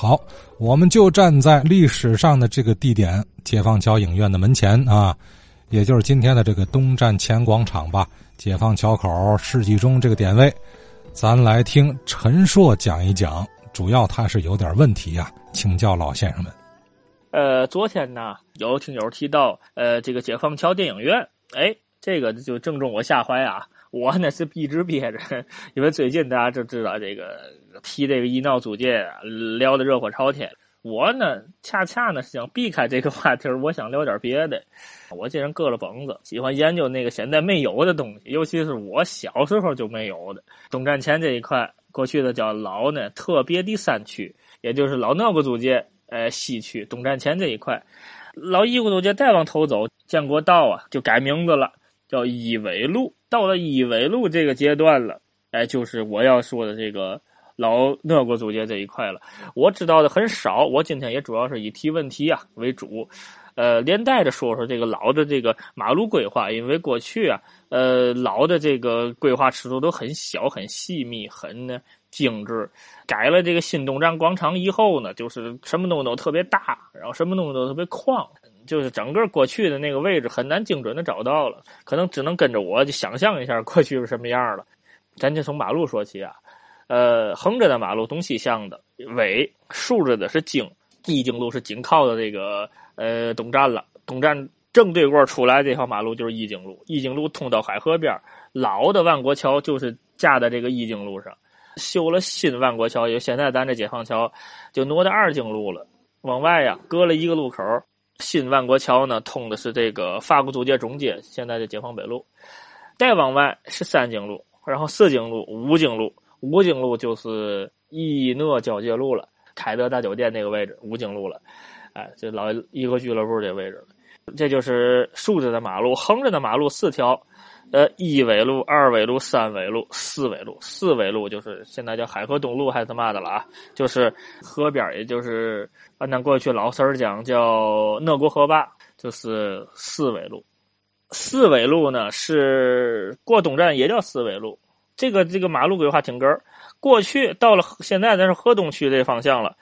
好，我们就站在历史上的这个地点——解放桥影院的门前啊，也就是今天的这个东站前广场吧。解放桥口世纪钟这个点位，咱来听陈硕讲一讲。主要他是有点问题呀，请教老先生们。呃，昨天呢，有听友提到，呃，这个解放桥电影院，哎，这个就正中我下怀啊。我呢是一直憋着，因为最近大家就知道这个提这个医闹租界聊的热火朝天。我呢恰恰呢是想避开这个话题，我想聊点别的。我这人搁了本子，喜欢研究那个现在没有的东西，尤其是我小时候就没有的。东站前这一块，过去的叫老呢特别第三区，也就是老那个租界，呃西区东站前这一块，老一个租界再往头走，建国道啊就改名字了，叫一纬路。到了一纬路这个阶段了，哎，就是我要说的这个老俄国租界这一块了。我知道的很少，我今天也主要是以提问题啊为主，呃，连带着说说这个老的这个马路规划，因为过去啊，呃，老的这个规划尺度都很小、很细密、很呢精致。改了这个新东站广场以后呢，就是什么东西都特别大，然后什么东西都特别旷。就是整个过去的那个位置很难精准的找到了，可能只能跟着我就想象一下过去是什么样了。咱就从马路说起啊，呃，横着的马路东西向的，纬竖着的是京，一京路是紧靠的这个呃东站了。东站正对过出来这条马路就是义京路，义京路通到海河边，老的万国桥就是架在这个义京路上，修了新万国桥，就现在咱这解放桥就挪到二京路了，往外呀隔了一个路口。新万国桥呢，通的是这个法国租界中街，现在的解放北路。再往外是三经路，然后四经路、五经路，五经路就是义讷交界路了，凯德大酒店那个位置，五经路了。哎，这老一个俱乐部这位置，这就是竖着的马路，横着的马路四条。呃，一纬路、二纬路、三纬路、四纬路，四纬路就是现在叫海河东路还是他妈的了啊？就是河边，也就是按咱过去老词儿讲叫讷国河坝，就是四纬路。四纬路呢是过东站也叫四纬路，这个这个马路规划挺根儿。过去到了现在咱是河东区这方向了，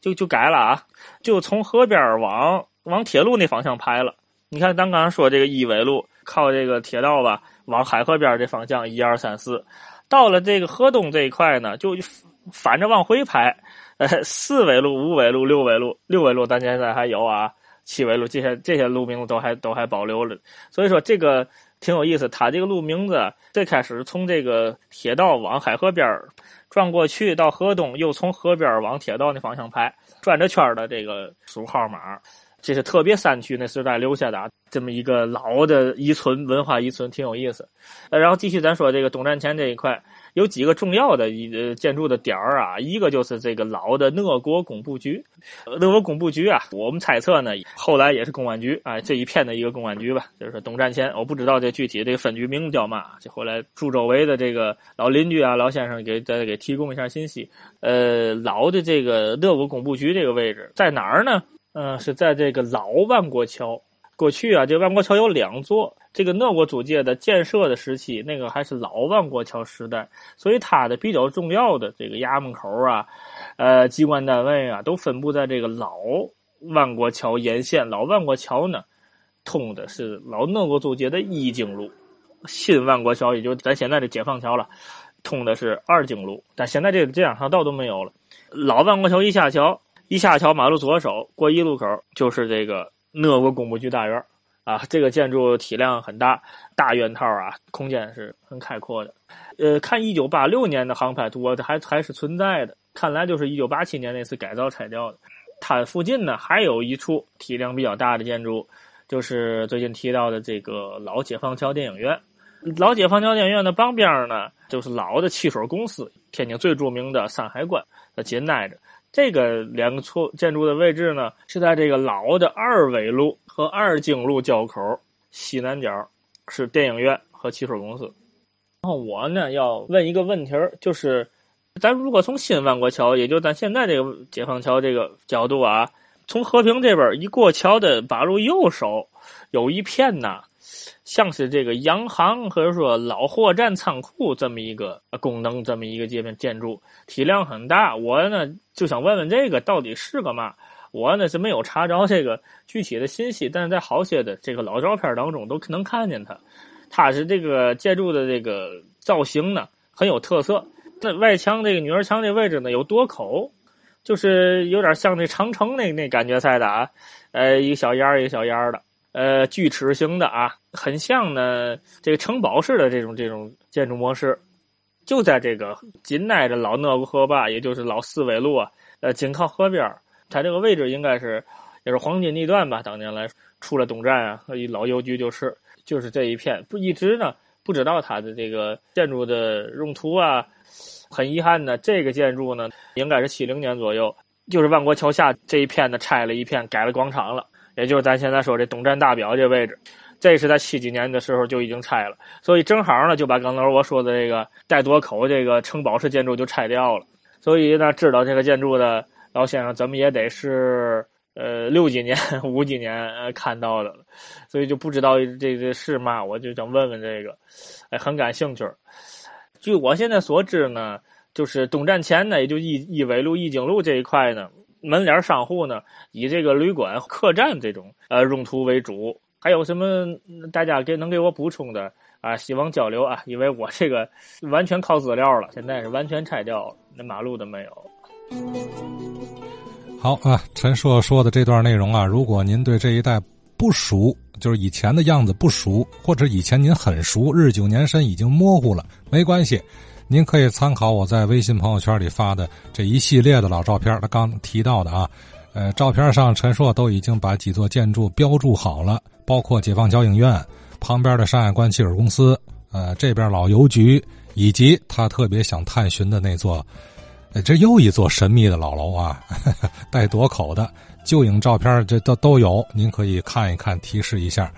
就就改了啊，就从河边往往铁路那方向排了。你看咱刚才说这个一纬路。靠这个铁道吧，往海河边这方向，一二三四，到了这个河东这一块呢，就反着往回排，呃，四纬路、五纬路、六纬路，六纬路咱现在还有啊，七纬路这些这些路名都还都还保留了，所以说这个挺有意思。它这个路名字最开始从这个铁道往海河边转过去，到河东，又从河边往铁道那方向排，转着圈的这个数号码。这是特别山区那时代留下的啊这么一个老的遗存文化遗存，挺有意思。呃，然后继续咱说这个东站前这一块有几个重要的一呃建筑的点儿啊，一个就是这个老的讷国工部局。讷国工部局啊，我们猜测呢，后来也是公安局啊这一片的一个公安局吧。就是东站前，我不知道这具体这个分局名字叫嘛。就后来住周围的这个老邻居啊、老先生给再给提供一下信息。呃，老的这个讷国工部局这个位置在哪儿呢？嗯，是在这个老万国桥。过去啊，这万国桥有两座。这个讷国租界的建设的时期，那个还是老万国桥时代，所以它的比较重要的这个衙门口啊，呃，机关单位啊，都分布在这个老万国桥沿线。老万国桥呢，通的是老讷国租界的一经路；新万国桥，也就咱现在的解放桥了，通的是二经路。但现在这这两条道都没有了。老万国桥一下桥。一下桥，马路左手过一路口就是这个讷国工部局大院啊。这个建筑体量很大，大院套啊，空间是很开阔的。呃，看一九八六年的航拍图，还还是存在的。看来就是一九八七年那次改造拆掉的。它附近呢还有一处体量比较大的建筑，就是最近提到的这个老解放桥电影院。老解放桥电影院的旁边呢，就是老的汽水公司，天津最著名的山海关，它紧挨着。这个两个错建筑的位置呢，是在这个老的二纬路和二经路交口西南角，是电影院和汽水公司。然后我呢要问一个问题儿，就是咱如果从新万国桥，也就咱现在这个解放桥这个角度啊，从和平这边一过桥的马路右手有一片呐，像是这个洋行或者说老货站仓库这么一个功能，这么一个界面建筑，体量很大。我呢就想问问这个到底是个嘛？我呢是没有查着这个具体的信息，但是在好些的这个老照片当中都能看见它。它是这个建筑的这个造型呢很有特色。在外墙这个女儿墙这位置呢有多口，就是有点像那长城那那感觉似的啊，呃一个小檐儿一个小檐儿的。呃，锯齿形的啊，很像呢，这个城堡式的这种这种建筑模式，就在这个紧挨着老讷布河坝，也就是老四纬路啊，呃，紧靠河边它这个位置应该是也是黄金地段吧？当年来出了东站啊，老邮局就是就是这一片，不一直呢不知道它的这个建筑的用途啊。很遗憾呢，这个建筑呢，应该是七零年左右，就是万国桥下这一片呢拆了一片，改了广场了。也就是咱现在说这东站大表这位置，这是在七几年的时候就已经拆了，所以正好呢就把刚才我说的这个带垛口这个城堡式建筑就拆掉了。所以呢，知道这个建筑的老先生怎么也得是呃六几年、五几年呃看到的了，所以就不知道这这是嘛，我就想问问这个，哎，很感兴趣。据我现在所知呢，就是东站前呢，也就义义纬路、义景路这一块呢。门脸商户呢，以这个旅馆、客栈这种呃用途为主。还有什么大家给能给我补充的啊？希望交流啊，因为我这个完全靠资料了，现在是完全拆掉了，那马路都没有。好啊，陈硕说的这段内容啊，如果您对这一带不熟，就是以前的样子不熟，或者以前您很熟，日久年深已经模糊了，没关系。您可以参考我在微信朋友圈里发的这一系列的老照片，他刚提到的啊，呃，照片上陈硕都已经把几座建筑标注好了，包括解放桥影院旁边的山海关汽水公司，呃，这边老邮局，以及他特别想探寻的那座，这又一座神秘的老楼啊，带垛口的旧影照片，这都都有，您可以看一看，提示一下。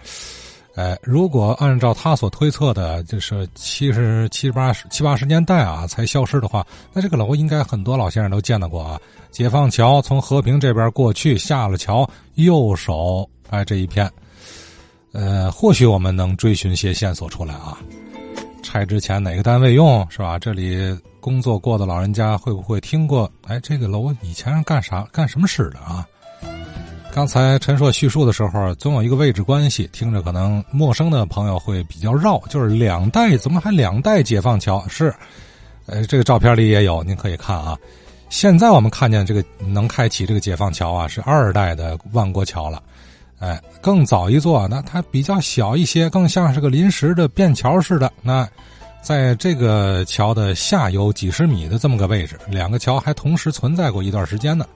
哎，如果按照他所推测的，就是七十七八十七八十年代啊才消失的话，那这个楼应该很多老先生都见到过啊。解放桥从和平这边过去，下了桥右手，哎，这一片，呃，或许我们能追寻些线索出来啊。拆之前哪个单位用是吧？这里工作过的老人家会不会听过？哎，这个楼以前是干啥干什么使的啊？刚才陈硕叙述的时候，总有一个位置关系，听着可能陌生的朋友会比较绕。就是两代，怎么还两代解放桥？是，呃，这个照片里也有，您可以看啊。现在我们看见这个能开启这个解放桥啊，是二代的万国桥了。哎，更早一座，那它比较小一些，更像是个临时的便桥似的。那在这个桥的下游几十米的这么个位置，两个桥还同时存在过一段时间呢。